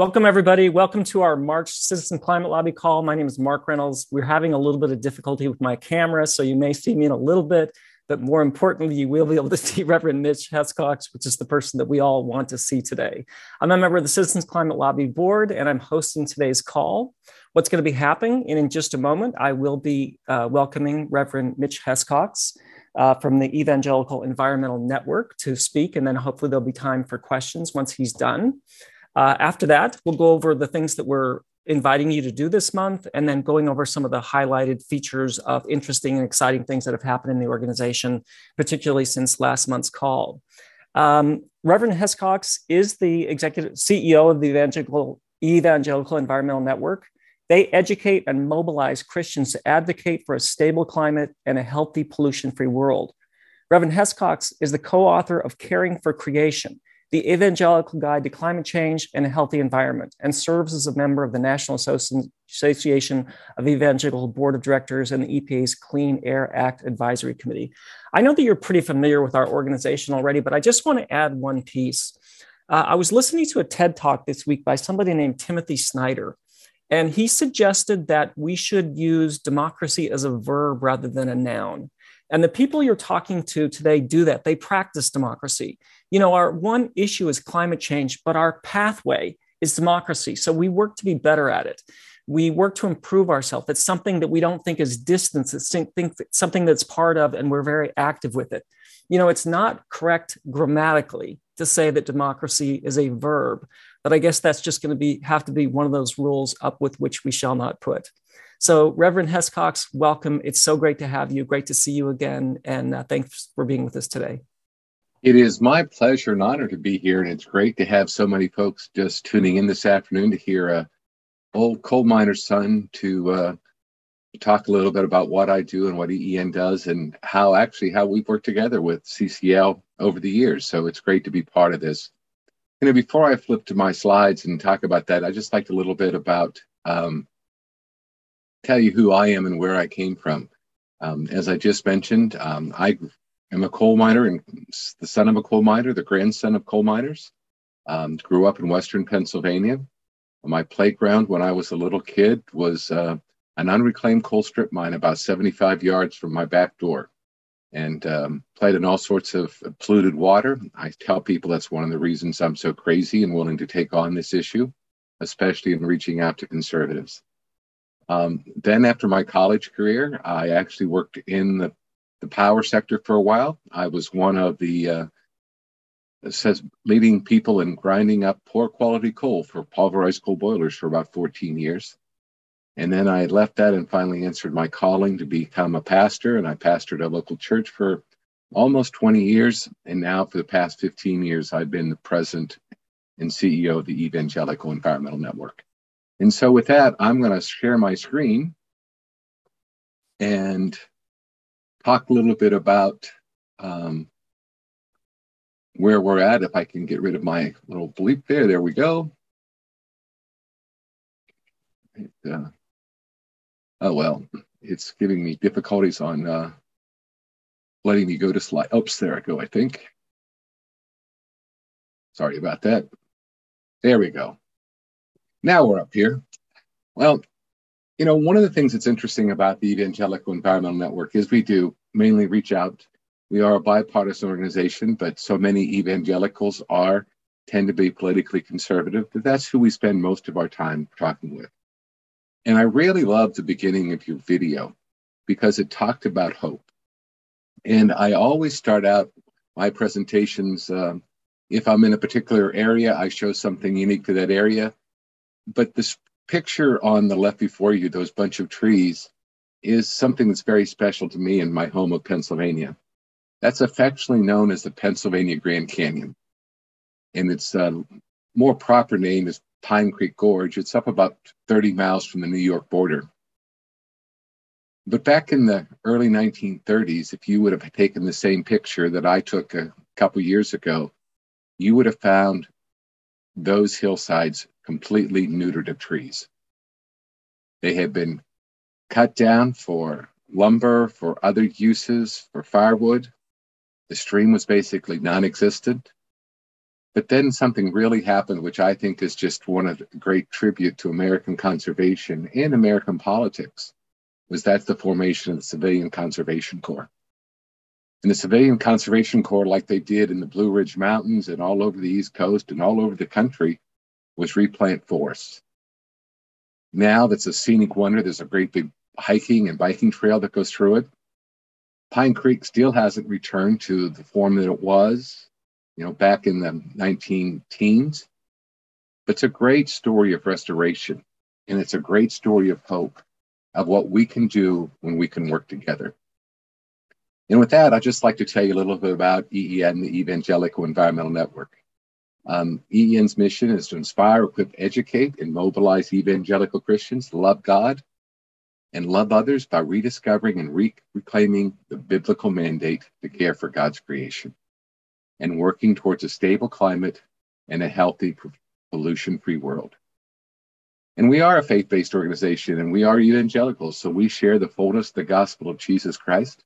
Welcome, everybody. Welcome to our March Citizen Climate Lobby call. My name is Mark Reynolds. We're having a little bit of difficulty with my camera, so you may see me in a little bit, but more importantly, you will be able to see Reverend Mitch Hescox, which is the person that we all want to see today. I'm a member of the Citizens Climate Lobby Board, and I'm hosting today's call. What's going to be happening? And in just a moment, I will be uh, welcoming Reverend Mitch Hescox. Uh, from the Evangelical Environmental Network to speak, and then hopefully there'll be time for questions once he's done. Uh, after that, we'll go over the things that we're inviting you to do this month, and then going over some of the highlighted features of interesting and exciting things that have happened in the organization, particularly since last month's call. Um, Reverend Hescox is the executive CEO of the Evangelical, Evangelical Environmental Network. They educate and mobilize Christians to advocate for a stable climate and a healthy, pollution free world. Reverend Hescox is the co author of Caring for Creation, the Evangelical Guide to Climate Change and a Healthy Environment, and serves as a member of the National Association of Evangelical Board of Directors and the EPA's Clean Air Act Advisory Committee. I know that you're pretty familiar with our organization already, but I just want to add one piece. Uh, I was listening to a TED talk this week by somebody named Timothy Snyder, and he suggested that we should use democracy as a verb rather than a noun. And the people you're talking to today do that. They practice democracy. You know, our one issue is climate change, but our pathway is democracy. So we work to be better at it. We work to improve ourselves. It's something that we don't think is distance. It's something that's part of, and we're very active with it. You know, it's not correct grammatically to say that democracy is a verb, but I guess that's just going to be have to be one of those rules up with which we shall not put. So, Reverend Hescox, welcome. It's so great to have you. Great to see you again. And uh, thanks for being with us today. It is my pleasure and honor to be here. And it's great to have so many folks just tuning in this afternoon to hear a old coal miner's son to uh, talk a little bit about what I do and what EEN does and how actually how we've worked together with CCL over the years. So it's great to be part of this. You know, before I flip to my slides and talk about that, I just like a little bit about um, tell you who I am and where I came from. Um, as I just mentioned, um, I am a coal miner and the son of a coal miner, the grandson of coal miners. Um, grew up in Western Pennsylvania. My playground when I was a little kid was uh, an unreclaimed coal strip mine about 75 yards from my back door and um, played in all sorts of polluted water. I tell people that's one of the reasons I'm so crazy and willing to take on this issue, especially in reaching out to conservatives. Um, then, after my college career, I actually worked in the, the power sector for a while. I was one of the uh, says leading people in grinding up poor quality coal for pulverized coal boilers for about 14 years. And then I left that and finally answered my calling to become a pastor. And I pastored a local church for almost 20 years. And now, for the past 15 years, I've been the president and CEO of the Evangelical Environmental Network. And so with that, I'm going to share my screen and talk a little bit about um, where we're at. If I can get rid of my little bleep there, there we go. It, uh, oh, well, it's giving me difficulties on uh, letting me go to slide. Oops, there I go, I think. Sorry about that. There we go. Now we're up here. Well, you know, one of the things that's interesting about the Evangelical Environmental Network is we do mainly reach out. We are a bipartisan organization, but so many evangelicals are tend to be politically conservative, but that's who we spend most of our time talking with. And I really love the beginning of your video because it talked about hope. And I always start out my presentations. Um, if I'm in a particular area, I show something unique to that area but this picture on the left before you, those bunch of trees, is something that's very special to me in my home of Pennsylvania. That's affectionately known as the Pennsylvania Grand Canyon. And its uh, more proper name is Pine Creek Gorge. It's up about 30 miles from the New York border. But back in the early 1930s, if you would have taken the same picture that I took a couple years ago, you would have found those hillsides completely neutered of trees. They had been cut down for lumber, for other uses, for firewood. The stream was basically non existent. But then something really happened, which I think is just one of the great tribute to American conservation and American politics, was that's the formation of the Civilian Conservation Corps. And the Civilian Conservation Corps, like they did in the Blue Ridge Mountains and all over the East Coast and all over the country, was replant forests. Now that's a scenic wonder. There's a great big hiking and biking trail that goes through it. Pine Creek still hasn't returned to the form that it was you know, back in the 19 teens. But it's a great story of restoration, and it's a great story of hope of what we can do when we can work together. And with that, I'd just like to tell you a little bit about EEN, the Evangelical Environmental Network. Um, EEN's mission is to inspire, equip, educate, and mobilize evangelical Christians to love God and love others by rediscovering and re- reclaiming the biblical mandate to care for God's creation and working towards a stable climate and a healthy, pollution free world. And we are a faith based organization and we are evangelicals, so we share the fullness of the gospel of Jesus Christ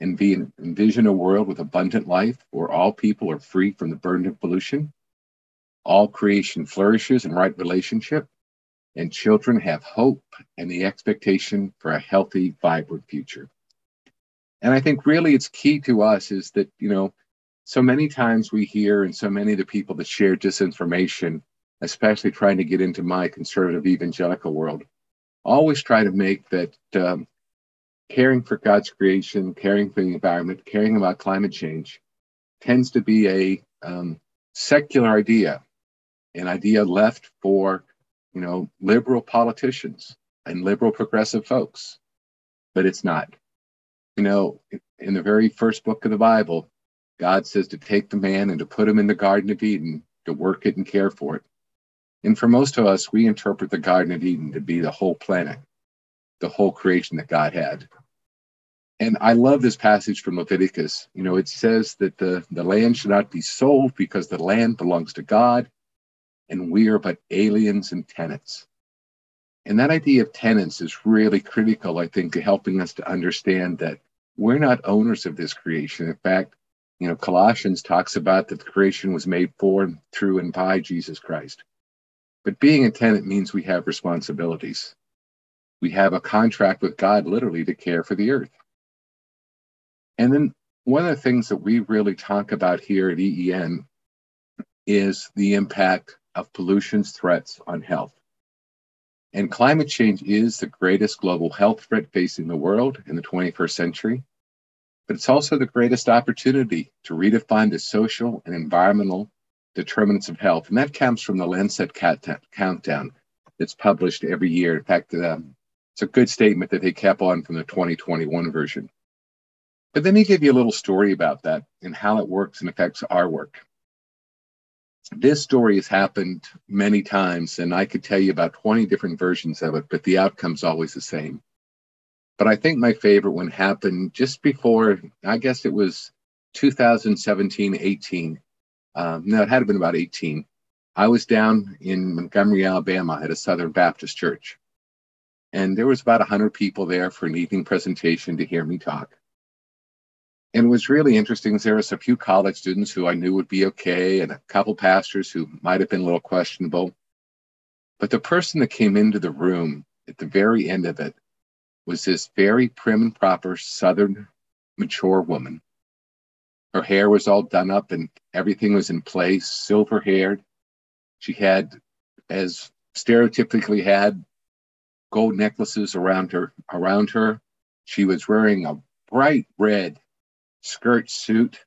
and envision a world with abundant life where all people are free from the burden of pollution, all creation flourishes in right relationship, and children have hope and the expectation for a healthy, vibrant future. And I think really it's key to us is that, you know, so many times we hear, and so many of the people that share disinformation, especially trying to get into my conservative evangelical world, always try to make that um, caring for God's creation, caring for the environment, caring about climate change tends to be a um, secular idea, an idea left for, you know, liberal politicians and liberal progressive folks. But it's not. You know, in the very first book of the Bible, God says to take the man and to put him in the Garden of Eden, to work it and care for it. And for most of us, we interpret the Garden of Eden to be the whole planet, the whole creation that God had. And I love this passage from Leviticus. You know, it says that the, the land should not be sold because the land belongs to God and we are but aliens and tenants. And that idea of tenants is really critical, I think, to helping us to understand that we're not owners of this creation. In fact, you know, Colossians talks about that the creation was made for, through, and by Jesus Christ. But being a tenant means we have responsibilities. We have a contract with God literally to care for the earth. And then one of the things that we really talk about here at EEN is the impact of pollution's threats on health. And climate change is the greatest global health threat facing the world in the 21st century but it's also the greatest opportunity to redefine the social and environmental determinants of health. And that comes from the Lancet Countdown that's published every year. In fact, um, it's a good statement that they kept on from the 2021 version. But let me give you a little story about that and how it works and affects our work. This story has happened many times, and I could tell you about 20 different versions of it, but the outcome's always the same. But I think my favorite one happened just before, I guess it was 2017, 18. Um, no, it had been about 18. I was down in Montgomery, Alabama at a Southern Baptist church. And there was about 100 people there for an evening presentation to hear me talk. And it was really interesting. There was a few college students who I knew would be okay, and a couple pastors who might have been a little questionable. But the person that came into the room at the very end of it was this very prim and proper Southern mature woman. Her hair was all done up and everything was in place, silver haired. She had, as stereotypically had, gold necklaces around her. Around her, she was wearing a bright red skirt suit,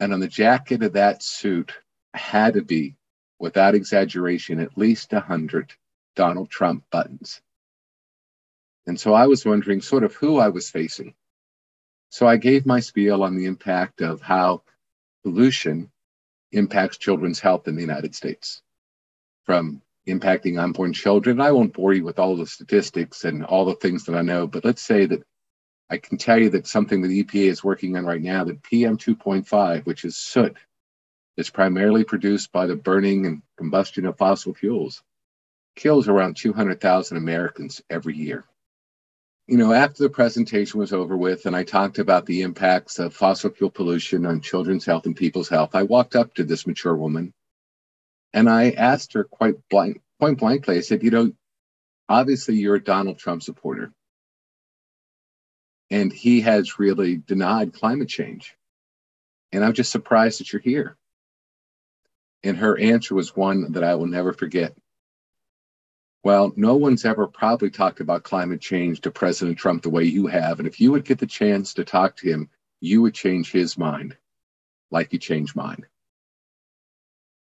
and on the jacket of that suit had to be, without exaggeration, at least a hundred Donald Trump buttons. And so I was wondering sort of who I was facing. So I gave my spiel on the impact of how pollution impacts children's health in the United States from impacting unborn children. I won't bore you with all the statistics and all the things that I know, but let's say that I can tell you that something that EPA is working on right now, that PM 2.5, which is soot, is primarily produced by the burning and combustion of fossil fuels, kills around 200,000 Americans every year. you know, after the presentation was over with and I talked about the impacts of fossil fuel pollution on children's health and people's health, I walked up to this mature woman and I asked her quite blank, point blankly, I said, you know, obviously you're a Donald Trump supporter. And he has really denied climate change. And I'm just surprised that you're here. And her answer was one that I will never forget. Well, no one's ever probably talked about climate change to President Trump the way you have. And if you would get the chance to talk to him, you would change his mind like you changed mine.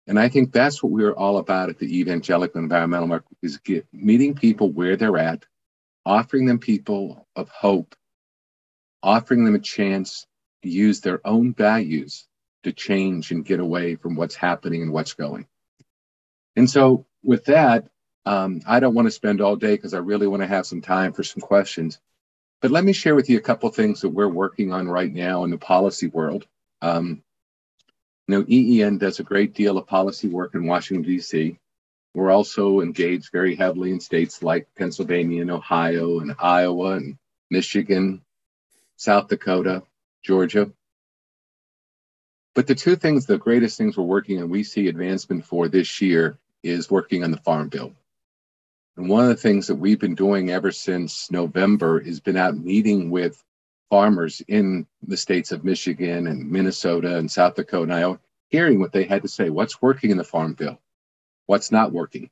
And I think that's what we're all about at the Evangelical Environmental Market is get, meeting people where they're at, offering them people of hope, offering them a chance to use their own values to change and get away from what's happening and what's going. And so with that, um, I don't want to spend all day because I really want to have some time for some questions. But let me share with you a couple things that we're working on right now in the policy world. Um, you know, EEN does a great deal of policy work in Washington, D.C. We're also engaged very heavily in states like Pennsylvania and Ohio and Iowa and Michigan, South Dakota, Georgia. But the two things, the greatest things we're working on, we see advancement for this year is working on the Farm Bill. And one of the things that we've been doing ever since November has been out meeting with farmers in the states of Michigan and Minnesota and South Dakota and hearing what they had to say. What's working in the Farm Bill? What's not working?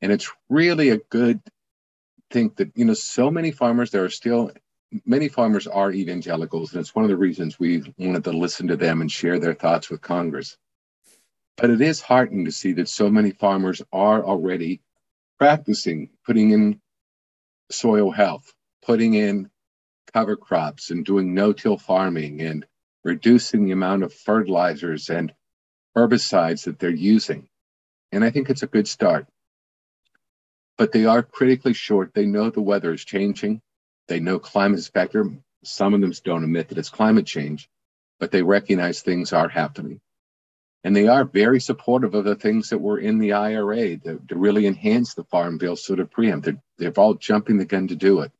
And it's really a good thing that, you know, so many farmers, there are still many farmers are evangelicals, and it's one of the reasons we wanted to listen to them and share their thoughts with Congress. But it is heartening to see that so many farmers are already practicing putting in soil health, putting in cover crops and doing no-till farming and reducing the amount of fertilizers and herbicides that they're using. And I think it's a good start. But they are critically short. They know the weather is changing. They know climate is a factor. Some of them don't admit that it's climate change, but they recognize things are happening. And they are very supportive of the things that were in the IRA to, to really enhance the farm bill sort of preempt. They're, they're all jumping the gun to do it.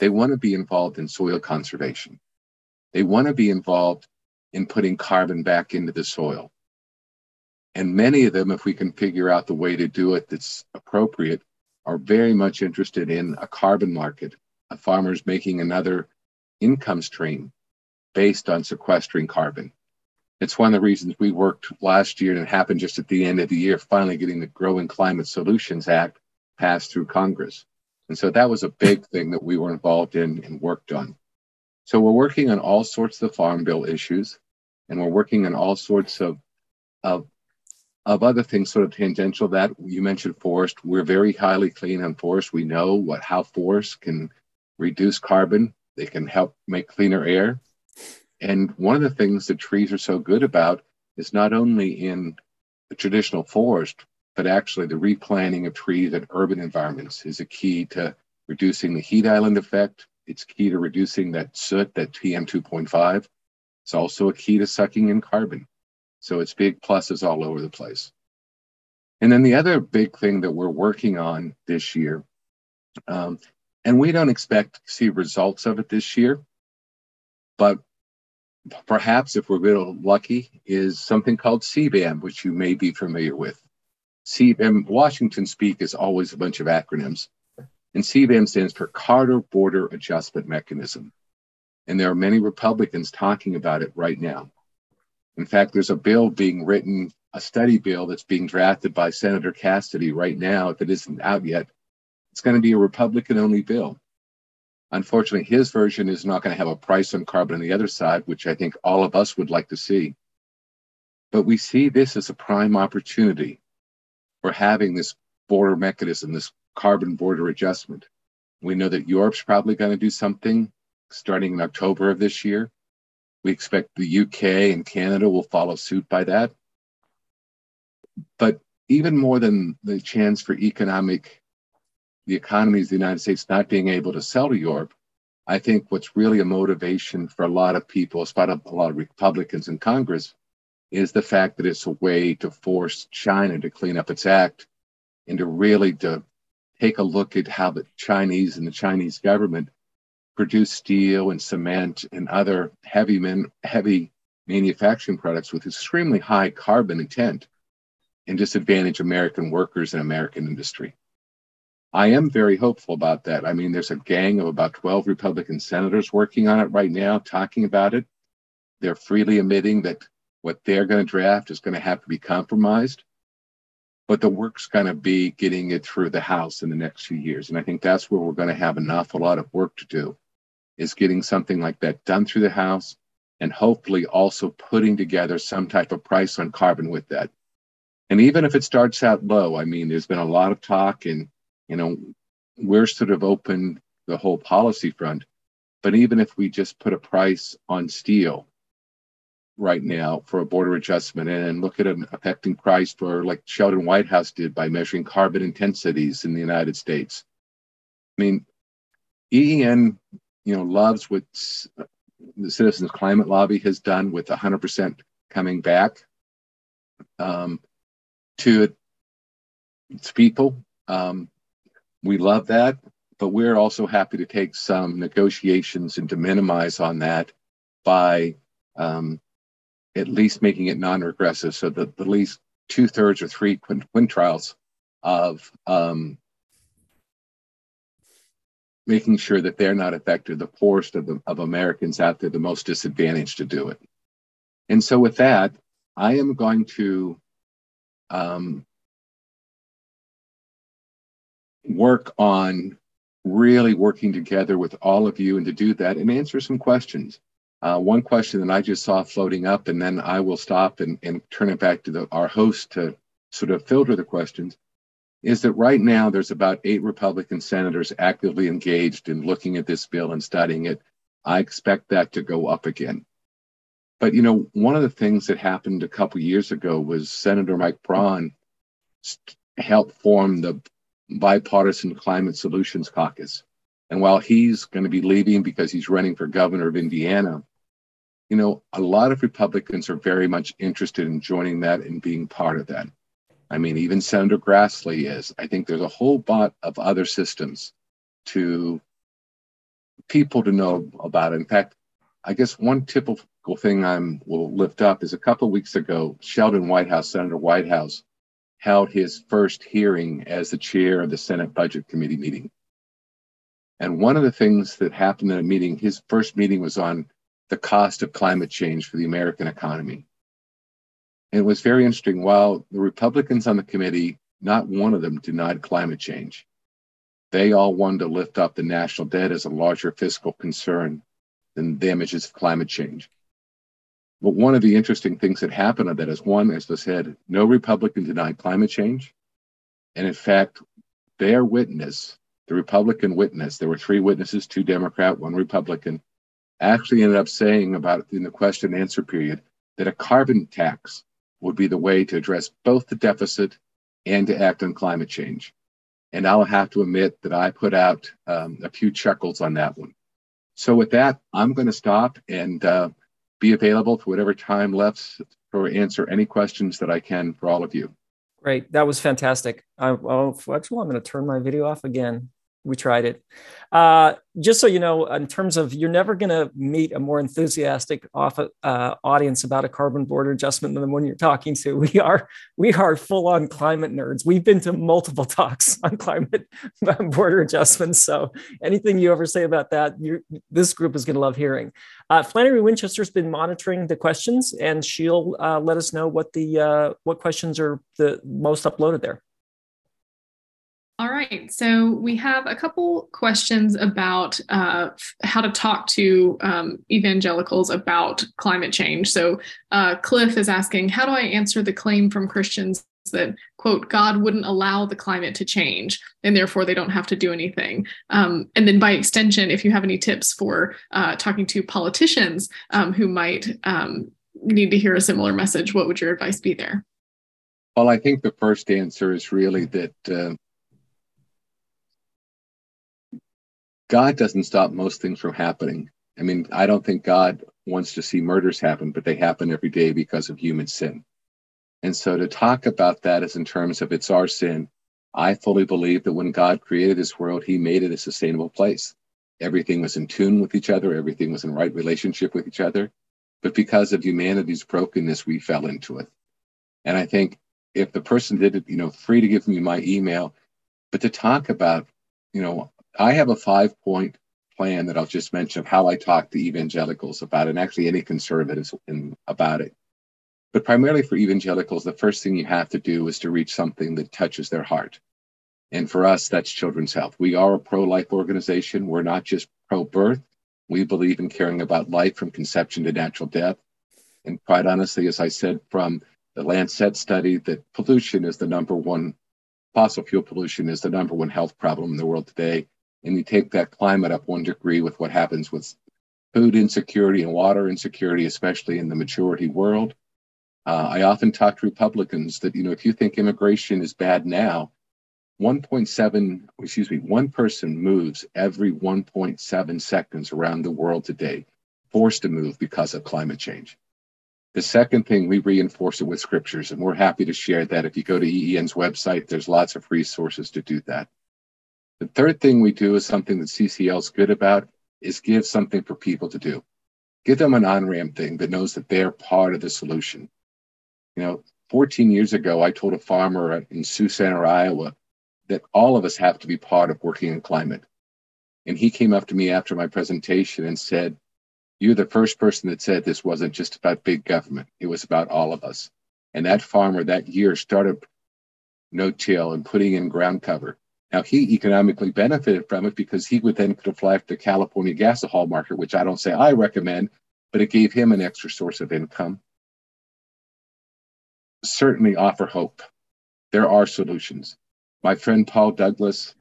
They want to be involved in soil conservation. They want to be involved in putting carbon back into the soil. And many of them, if we can figure out the way to do it that's appropriate, are very much interested in a carbon market, farmers making another income stream based on sequestering carbon. It's one of the reasons we worked last year, and it happened just at the end of the year, finally getting the Growing Climate Solutions Act passed through Congress. And so that was a big thing that we were involved in and worked on. So we're working on all sorts of farm bill issues, and we're working on all sorts of, of, of other things sort of tangential that you mentioned forest. We're very highly clean on forest. We know what how forest can reduce carbon. They can help make cleaner air. And one of the things that trees are so good about is not only in the traditional forest, but actually the replanting of trees in urban environments is a key to reducing the heat island effect. It's key to reducing that soot, that PM 2.5. It's also a key to sucking in carbon. So it's big pluses all over the place. And then the other big thing that we're working on this year, um, and we don't expect to see results of it this year, but perhaps if we're little lucky, is something called CBAM, which you may be familiar with. CBAM, Washington speak is always a bunch of acronyms. And CBAM stands for Carbon Border Adjustment Mechanism. And there are many Republicans talking about it right now. In fact, there's a bill being written, a study bill that's being drafted by Senator Cassidy right now. It isn't out yet, it's going to be a Republican only bill. Unfortunately, his version is not going to have a price on carbon on the other side, which I think all of us would like to see. But we see this as a prime opportunity for having this border mechanism, this carbon border adjustment. We know that Europe's probably going to do something starting in October of this year. We expect the UK and Canada will follow suit by that. But even more than the chance for economic the economies of the United States not being able to sell to Europe, I think what's really a motivation for a lot of people, especially a lot of Republicans in Congress, is the fact that it's a way to force China to clean up its act and to really to take a look at how the Chinese and the Chinese government produce steel and cement and other heavy men, heavy manufacturing products with extremely high carbon intent and disadvantage American workers and American industry. I am very hopeful about that. I mean, there's a gang of about 12 Republican senators working on it right now, talking about it. They're freely admitting that what they're going to draft is going to have to be compromised. But the work's going to be getting it through the House in the next few years. And I think that's where we're going to have an awful lot of work to do, is getting something like that done through the House and hopefully also putting together some type of price on carbon with that. And even if it starts out low, I mean, there's been a lot of talk and, you know, we're sort of open the whole policy front. But even if we just put a price on steel right now for a border adjustment and look at an affecting price for like Sheldon Whitehouse did by measuring carbon intensities in the United States. I mean, EEN, you know, loves what the Citizens Climate Lobby has done with 100% coming back um, to its people. Um, we love that, but we're also happy to take some negotiations and to minimize on that by um, at least making it non-regressive so that at least two thirds or three quintiles of um, making sure that they're not affected, the poorest of, the, of Americans out there, the most disadvantaged to do it. And so with that, I am going to um, work on really working together with all of you and to do that and answer some questions. Uh, one question that I just saw floating up, and then I will stop and, and turn it back to the, our host to sort of filter the questions, is that right now there's about eight Republican senators actively engaged in looking at this bill and studying it. I expect that to go up again. But you know, one of the things that happened a couple years ago was Senator Mike Braun helped form the Bipartisan Climate Solutions Caucus. And while he's going to be leaving because he's running for governor of Indiana, you know, a lot of Republicans are very much interested in joining that and being part of that. I mean, even Senator Grassley is. I think there's a whole lot of other systems to people to know about. In fact, I guess one typical thing I'm will lift up is a couple of weeks ago, Sheldon Whitehouse, Senator Whitehouse, held his first hearing as the chair of the Senate Budget Committee meeting. And one of the things that happened in a meeting, his first meeting was on the cost of climate change for the American economy. And it was very interesting. While the Republicans on the committee, not one of them denied climate change. They all wanted to lift up the national debt as a larger fiscal concern than the damages of climate change. But one of the interesting things that happened on that is one, as I said, no Republican denied climate change. And in fact, their witness, the Republican witness, there were three witnesses, two Democrat, one Republican, actually ended up saying about in the question and answer period that a carbon tax would be the way to address both the deficit and to act on climate change. And I'll have to admit that I put out um, a few chuckles on that one. So with that, I'm going to stop and uh, be available for whatever time left or answer any questions that I can for all of you. Great. That was fantastic. I, well, actually, I'm going to turn my video off again we tried it. Uh, just so you know, in terms of you're never going to meet a more enthusiastic off, uh, audience about a carbon border adjustment than the one you're talking to. We are we are full on climate nerds. We've been to multiple talks on climate border adjustments. So anything you ever say about that, this group is going to love hearing. Uh, Flannery Winchester's been monitoring the questions, and she'll uh, let us know what the uh, what questions are the most uploaded there. All right. So we have a couple questions about uh, how to talk to um, evangelicals about climate change. So uh, Cliff is asking, how do I answer the claim from Christians that quote God wouldn't allow the climate to change and therefore they don't have to do anything? Um, and then by extension, if you have any tips for uh, talking to politicians um, who might um, need to hear a similar message, what would your advice be there? Well, I think the first answer is really that uh, God doesn't stop most things from happening. I mean, I don't think God wants to see murders happen, but they happen every day because of human sin. And so to talk about that as in terms of it's our sin I fully believe that when God created this world, he made it a sustainable place. Everything was in tune with each other, everything was in right relationship with each other. But because of humanity's brokenness, we fell into it. And I think if the person did it, you know, free to give me my email, but to talk about, you know, I have a five point plan that I'll just mention of how I talk to evangelicals about it, and actually any conservatives in, about it. But primarily for evangelicals, the first thing you have to do is to reach something that touches their heart. And for us, that's children's health. We are a pro life organization. We're not just pro birth. We believe in caring about life from conception to natural death. And quite honestly, as I said from the Lancet study, that pollution is the number one, fossil fuel pollution is the number one health problem in the world today. And you take that climate up one degree with what happens with food insecurity and water insecurity, especially in the majority world. Uh, I often talk to Republicans that, you know, if you think immigration is bad now, 1.7, excuse me, one person moves every 1.7 seconds around the world today, forced to move because of climate change. The second thing, we reinforce it with scriptures, and we're happy to share that. If you go to EEN's website, there's lots of resources to do that. The third thing we do is something that CCL is good about, is give something for people to do. Give them an on-ramp thing that knows that they're part of the solution. You know, 14 years ago, I told a farmer in Sioux Center, Iowa, that all of us have to be part of working in climate. And he came up to me after my presentation and said, You're the first person that said this wasn't just about big government, it was about all of us. And that farmer that year started no till and putting in ground cover. Now he economically benefited from it because he would then could fly to the California gasohol market, which I don't say I recommend, but it gave him an extra source of income certainly offer hope. There are solutions. My friend Paul Douglas,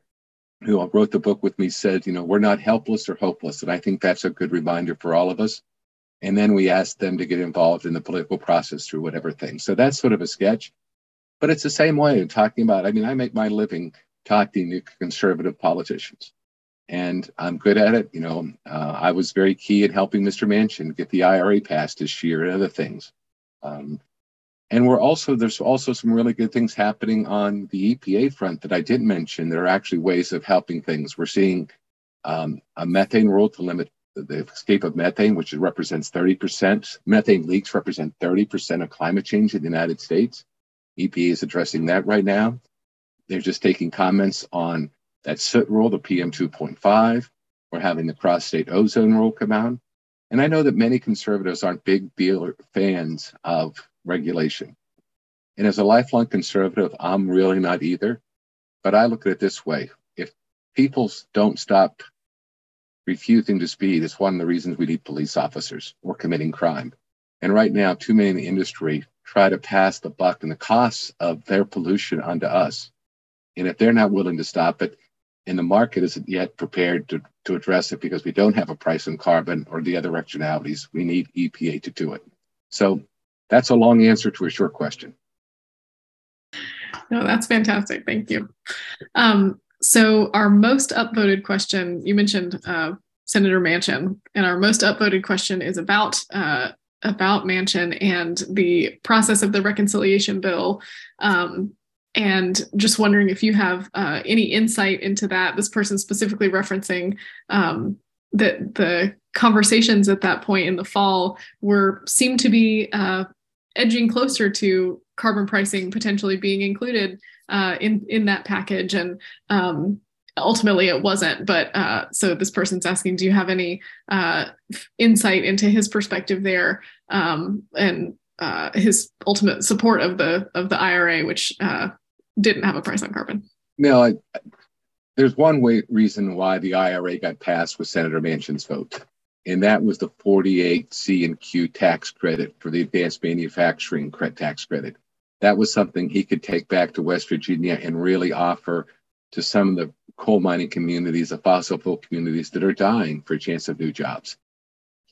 who wrote the book with me, said, you know, we're not helpless or hopeless. And I think that's a good reminder for all of us. And then we asked them to get involved in the political process through whatever thing. So that's sort of a sketch. But it's the same way in talking about, I mean, I make my living talking to conservative politicians. And I'm good at it. You know, uh, I was very key in helping Mr. Manchin get the IRA passed this year and other things. Um, and we're also there's also some really good things happening on the EPA front that I didn't mention. There are actually ways of helping things. We're seeing um, a methane rule to limit the escape of methane, which represents 30%. Methane leaks represent 30% of climate change in the United States. EPA is addressing that right now. They're just taking comments on that soot rule, the PM 2.5. We're having the cross state ozone rule come out. And I know that many conservatives aren't big fans of regulation. And as a lifelong conservative, I'm really not either. But I look at it this way if people don't stop refusing to speed, it's one of the reasons we need police officers or committing crime. And right now, too many in the industry try to pass the buck and the costs of their pollution onto us. And if they're not willing to stop it, and the market isn't yet prepared to, to address it because we don't have a price on carbon or the other externalities, we need EPA to do it. So that's a long answer to a short question. No, that's fantastic. Thank you. Um, so, our most upvoted question you mentioned uh, Senator Manchin, and our most upvoted question is about uh, about Manchin and the process of the reconciliation bill. Um, and just wondering if you have uh, any insight into that. This person specifically referencing um, that the conversations at that point in the fall were seemed to be uh, edging closer to carbon pricing potentially being included uh, in in that package and um, ultimately it wasn't but uh, so this person's asking do you have any uh, insight into his perspective there um, and uh, his ultimate support of the of the IRA which uh, didn't have a price on carbon no I, there's one way reason why the IRA got passed with Senator Manchin's vote and that was the 48C and Q tax credit for the advanced manufacturing tax credit. That was something he could take back to West Virginia and really offer to some of the coal mining communities, the fossil fuel communities that are dying for a chance of new jobs.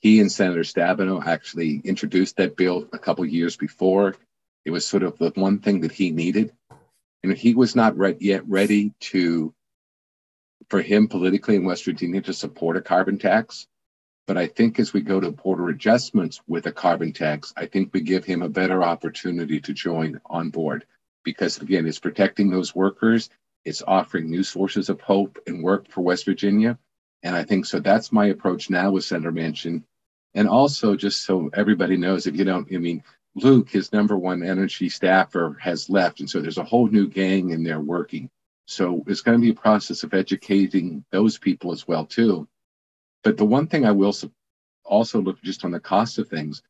He and Senator Stabenow actually introduced that bill a couple years before. It was sort of the one thing that he needed. And he was not re- yet ready to, for him politically in West Virginia to support a carbon tax. But I think as we go to border adjustments with a carbon tax, I think we give him a better opportunity to join on board because, again, it's protecting those workers It's offering new sources of hope and work for West Virginia. And I think so that's my approach now with Senator Manchin. And also, just so everybody knows, if you don't, I mean, Luke, his number one energy staffer, has left. And so there's a whole new gang in there working. So it's going to be a process of educating those people as well, too. But the one thing I will also look just on the cost of things,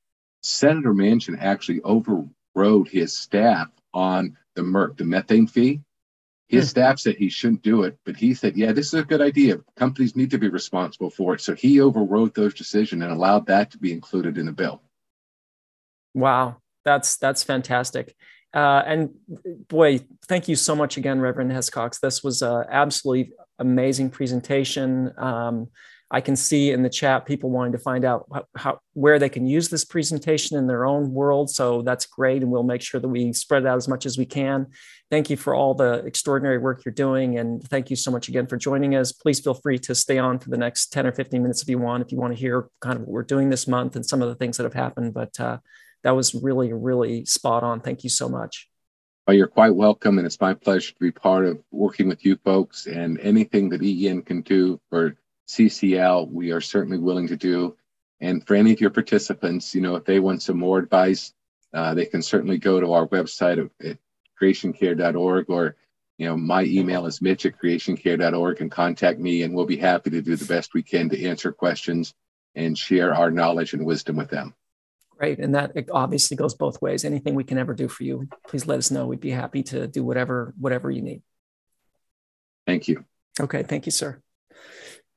Senator Manchin actually overrode his staff on the MERC, the methane fee. His hmm. staff said he shouldn't do it, but he said, yeah, this is a good idea. Companies need to be responsible for it. So he overrode those decisions and allowed that to be included in the bill. Wow, that's that's fantastic. Uh, and boy, thank you so much again, Reverend Hescox. This was an absolutely amazing presentation. Um, I can see in the chat people wanting to find out how, how, where they can use this presentation in their own world. So that's great, and we'll make sure that we spread it out as much as we can. Thank you for all the extraordinary work you're doing, and thank you so much again for joining us. Please feel free to stay on for the next 10 or 15 minutes if you want, if you want to hear kind of what we're doing this month and some of the things that have happened. But uh, that was really, really spot on. Thank you so much. Well, you're quite welcome, and it's my pleasure to be part of working with you folks and anything that EEN can do for CCL, we are certainly willing to do. And for any of your participants, you know, if they want some more advice, uh, they can certainly go to our website at creationcare.org or, you know, my email is mitch at creationcare.org and contact me, and we'll be happy to do the best we can to answer questions and share our knowledge and wisdom with them. Great. And that obviously goes both ways. Anything we can ever do for you, please let us know. We'd be happy to do whatever, whatever you need. Thank you. Okay. Thank you, sir.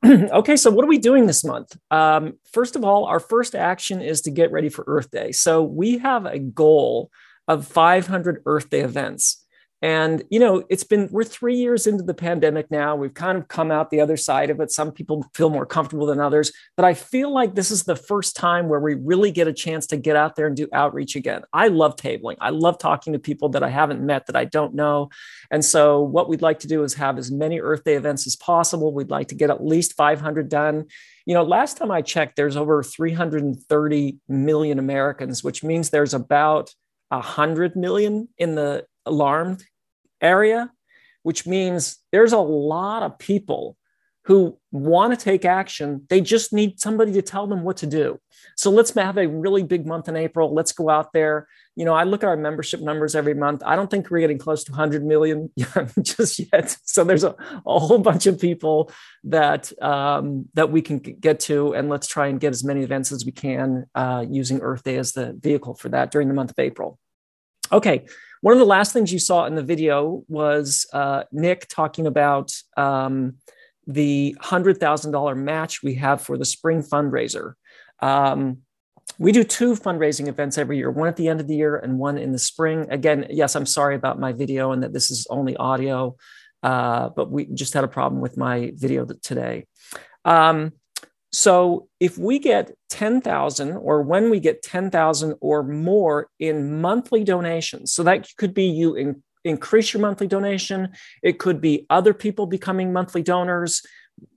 okay, so what are we doing this month? Um, first of all, our first action is to get ready for Earth Day. So we have a goal of 500 Earth Day events. And, you know, it's been, we're three years into the pandemic now. We've kind of come out the other side of it. Some people feel more comfortable than others, but I feel like this is the first time where we really get a chance to get out there and do outreach again. I love tabling. I love talking to people that I haven't met that I don't know. And so, what we'd like to do is have as many Earth Day events as possible. We'd like to get at least 500 done. You know, last time I checked, there's over 330 million Americans, which means there's about 100 million in the alarmed area, which means there's a lot of people who want to take action. They just need somebody to tell them what to do. So let's have a really big month in April. Let's go out there. You know, I look at our membership numbers every month. I don't think we're getting close to 100 million just yet. So there's a, a whole bunch of people that um, that we can get to, and let's try and get as many events as we can uh, using Earth Day as the vehicle for that during the month of April. Okay, one of the last things you saw in the video was uh, Nick talking about um, the $100,000 match we have for the spring fundraiser. Um, we do two fundraising events every year, one at the end of the year and one in the spring. Again, yes, I'm sorry about my video and that this is only audio, uh, but we just had a problem with my video today. Um, so if we get 10,000 or when we get 10,000 or more in monthly donations, so that could be you in, increase your monthly donation, it could be other people becoming monthly donors,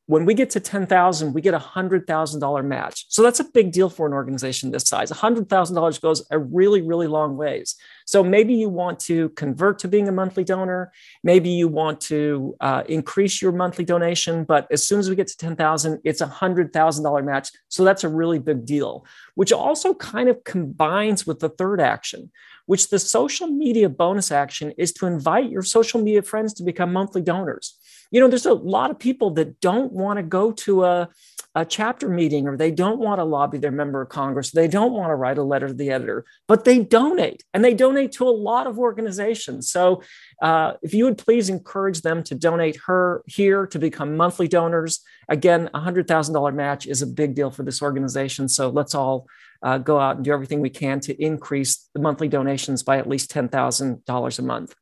when we get to 10,000, we get a $100,000 match. So that's a big deal for an organization this size. $100,000 goes a really, really long ways. So maybe you want to convert to being a monthly donor. Maybe you want to uh, increase your monthly donation. But as soon as we get to 10,000, it's a $100,000 match. So that's a really big deal, which also kind of combines with the third action, which the social media bonus action is to invite your social media friends to become monthly donors you know, there's a lot of people that don't want to go to a, a chapter meeting or they don't want to lobby their member of Congress. They don't want to write a letter to the editor, but they donate and they donate to a lot of organizations. So uh, if you would please encourage them to donate her here to become monthly donors. Again, a $100,000 match is a big deal for this organization. So let's all uh, go out and do everything we can to increase the monthly donations by at least $10,000 a month.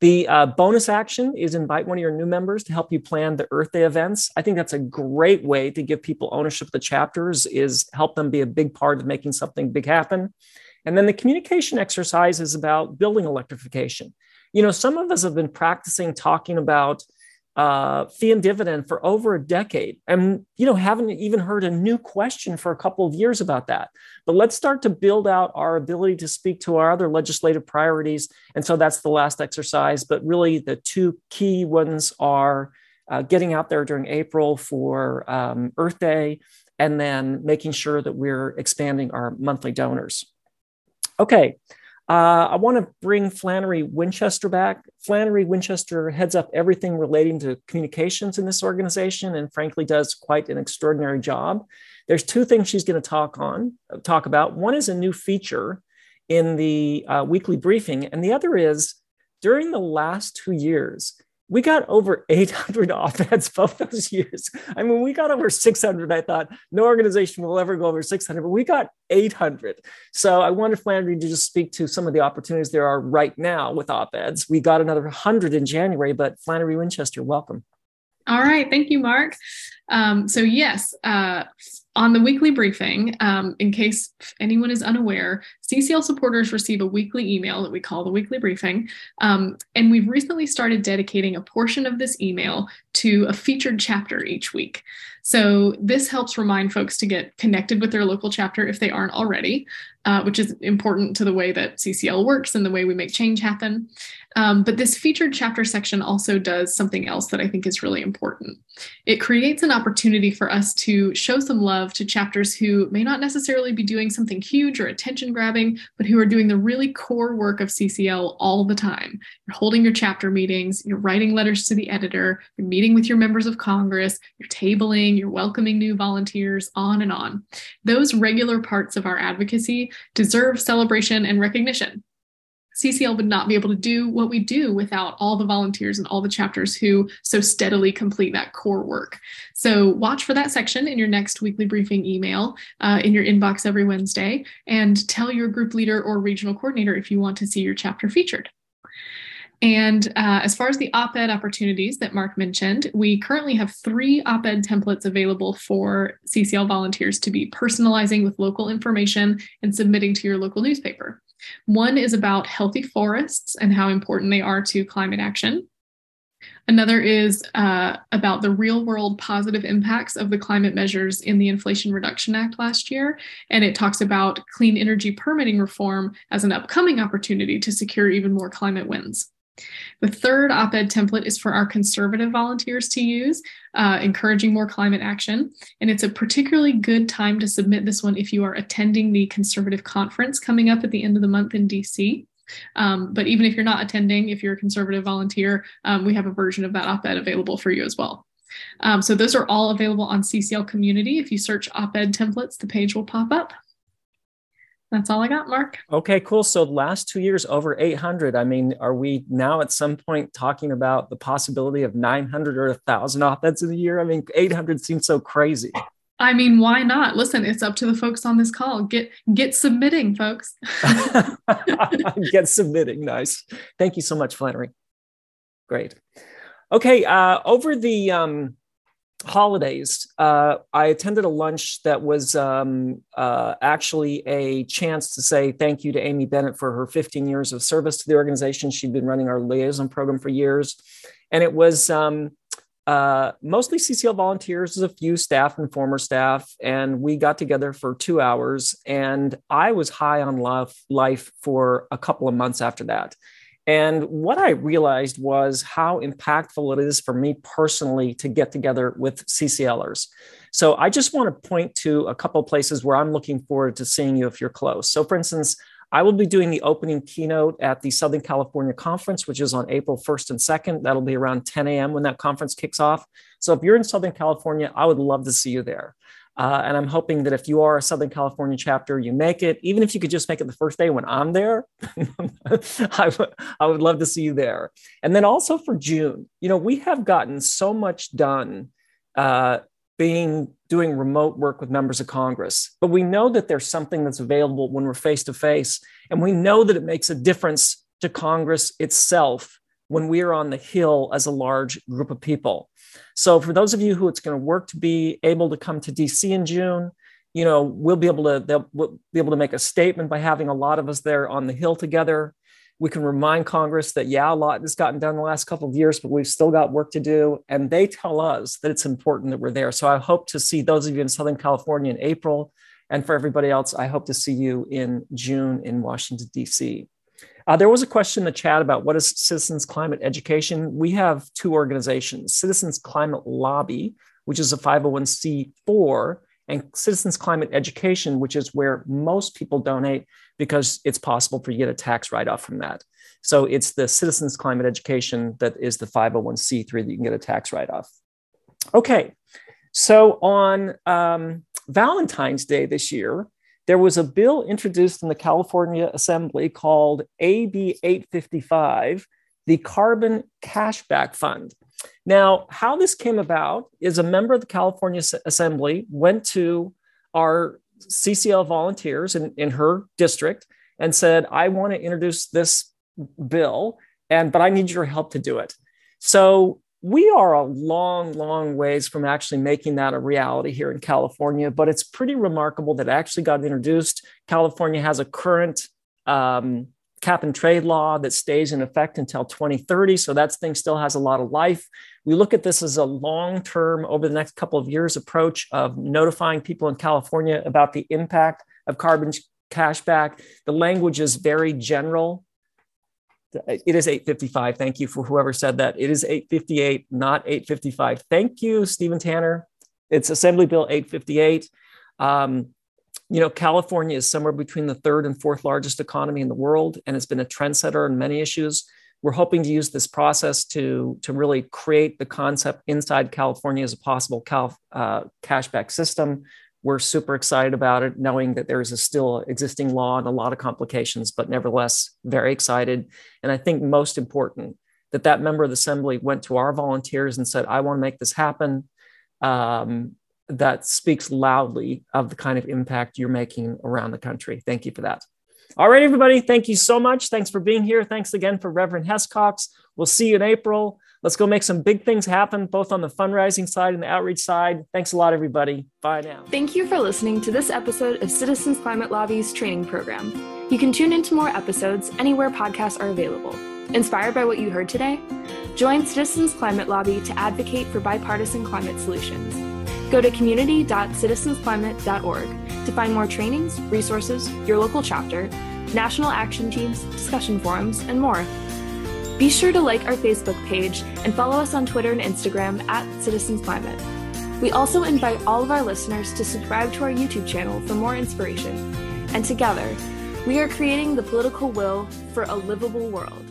The uh, bonus action is invite one of your new members to help you plan the Earth Day events. I think that's a great way to give people ownership of the chapters is help them be a big part of making something big happen. And then the communication exercise is about building electrification. You know, some of us have been practicing talking about uh, fee and dividend for over a decade. And you know haven't even heard a new question for a couple of years about that. But let's start to build out our ability to speak to our other legislative priorities. And so that's the last exercise. But really the two key ones are uh, getting out there during april for um, earth day and then making sure that we're expanding our monthly donors. Okay uh, I want to bring Flannery Winchester back. Flannery Winchester heads up everything relating to communications in this organization and frankly does quite an extraordinary job. There's two things she's going to talk on, talk about. One is a new feature in the uh, weekly briefing, and the other is during the last two years, we got over 800 op-eds both those years. I mean, we got over 600. I thought no organization will ever go over 600, but we got 800. So I wanted Flannery to just speak to some of the opportunities there are right now with op-eds. We got another 100 in January, but Flannery Winchester, welcome. All right, thank you, Mark. Um, so yes, uh, on the weekly briefing, um, in case anyone is unaware, CCL supporters receive a weekly email that we call the weekly briefing. Um, and we've recently started dedicating a portion of this email to a featured chapter each week. So this helps remind folks to get connected with their local chapter if they aren't already, uh, which is important to the way that CCL works and the way we make change happen. Um, but this featured chapter section also does something else that I think is really important. It creates an opportunity for us to show some love to chapters who may not necessarily be doing something huge or attention grabbing, but who are doing the really core work of CCL all the time. You're holding your chapter meetings, you're writing letters to the editor, you're meeting with your members of Congress, you're tabling, you're welcoming new volunteers, on and on. Those regular parts of our advocacy deserve celebration and recognition. CCL would not be able to do what we do without all the volunteers and all the chapters who so steadily complete that core work. So watch for that section in your next weekly briefing email uh, in your inbox every Wednesday and tell your group leader or regional coordinator if you want to see your chapter featured. And uh, as far as the op ed opportunities that Mark mentioned, we currently have three op ed templates available for CCL volunteers to be personalizing with local information and submitting to your local newspaper. One is about healthy forests and how important they are to climate action. Another is uh, about the real world positive impacts of the climate measures in the Inflation Reduction Act last year. And it talks about clean energy permitting reform as an upcoming opportunity to secure even more climate wins. The third op ed template is for our conservative volunteers to use, uh, encouraging more climate action. And it's a particularly good time to submit this one if you are attending the conservative conference coming up at the end of the month in DC. Um, but even if you're not attending, if you're a conservative volunteer, um, we have a version of that op ed available for you as well. Um, so those are all available on CCL Community. If you search op ed templates, the page will pop up. That's all I got, Mark. Okay, cool. So last two years, over 800. I mean, are we now at some point talking about the possibility of 900 or 1,000 op-eds in a year? I mean, 800 seems so crazy. I mean, why not? Listen, it's up to the folks on this call. Get get submitting, folks. get submitting. Nice. Thank you so much, Flannery. Great. Okay, uh, over the um, holidays, uh, I attended a lunch that was um, uh, actually a chance to say thank you to Amy Bennett for her 15 years of service to the organization. She'd been running our liaison program for years. And it was um, uh, mostly CCL volunteers, a few staff and former staff. And we got together for two hours. And I was high on life, life for a couple of months after that. And what I realized was how impactful it is for me personally to get together with CCLers. So I just want to point to a couple places where I'm looking forward to seeing you if you're close. So, for instance, I will be doing the opening keynote at the Southern California Conference, which is on April 1st and 2nd. That'll be around 10 a.m. when that conference kicks off. So, if you're in Southern California, I would love to see you there. Uh, and I'm hoping that if you are a Southern California chapter, you make it. Even if you could just make it the first day when I'm there, I, w- I would love to see you there. And then also for June, you know, we have gotten so much done uh, being doing remote work with members of Congress, but we know that there's something that's available when we're face to face, and we know that it makes a difference to Congress itself when we are on the Hill as a large group of people. So for those of you who it's going to work to be able to come to DC in June, you know, we'll be able to we'll be able to make a statement by having a lot of us there on the Hill together. We can remind Congress that, yeah, a lot has gotten done the last couple of years, but we've still got work to do. And they tell us that it's important that we're there. So I hope to see those of you in Southern California in April. And for everybody else, I hope to see you in June in Washington, D.C. Uh, there was a question in the chat about what is Citizens Climate Education. We have two organizations Citizens Climate Lobby, which is a 501c4, and Citizens Climate Education, which is where most people donate because it's possible for you to get a tax write off from that. So it's the Citizens Climate Education that is the 501c3 that you can get a tax write off. Okay, so on um, Valentine's Day this year, there was a bill introduced in the California Assembly called AB 855, the Carbon Cashback Fund. Now, how this came about is a member of the California Assembly went to our CCL volunteers in, in her district and said, I want to introduce this bill, and but I need your help to do it. So we are a long, long ways from actually making that a reality here in California, but it's pretty remarkable that it actually got introduced. California has a current um, cap and trade law that stays in effect until 2030. So that thing still has a lot of life. We look at this as a long term, over the next couple of years approach of notifying people in California about the impact of carbon cashback. The language is very general. It is 855. Thank you for whoever said that. It is 858, not 855. Thank you, Stephen Tanner. It's Assembly Bill 858. Um, you know, California is somewhere between the third and fourth largest economy in the world, and it's been a trendsetter in many issues. We're hoping to use this process to, to really create the concept inside California as a possible cal, uh, cashback system. We're super excited about it, knowing that there is a still existing law and a lot of complications, but nevertheless, very excited. And I think most important that that member of the assembly went to our volunteers and said, I want to make this happen. Um, that speaks loudly of the kind of impact you're making around the country. Thank you for that. All right, everybody. Thank you so much. Thanks for being here. Thanks again for Reverend Hescox. We'll see you in April. Let's go make some big things happen, both on the fundraising side and the outreach side. Thanks a lot, everybody. Bye now. Thank you for listening to this episode of Citizens Climate Lobby's training program. You can tune into more episodes anywhere podcasts are available. Inspired by what you heard today? Join Citizens Climate Lobby to advocate for bipartisan climate solutions. Go to community.citizensclimate.org to find more trainings, resources, your local chapter, national action teams, discussion forums, and more. Be sure to like our Facebook page and follow us on Twitter and Instagram at Citizens Climate. We also invite all of our listeners to subscribe to our YouTube channel for more inspiration. And together, we are creating the political will for a livable world.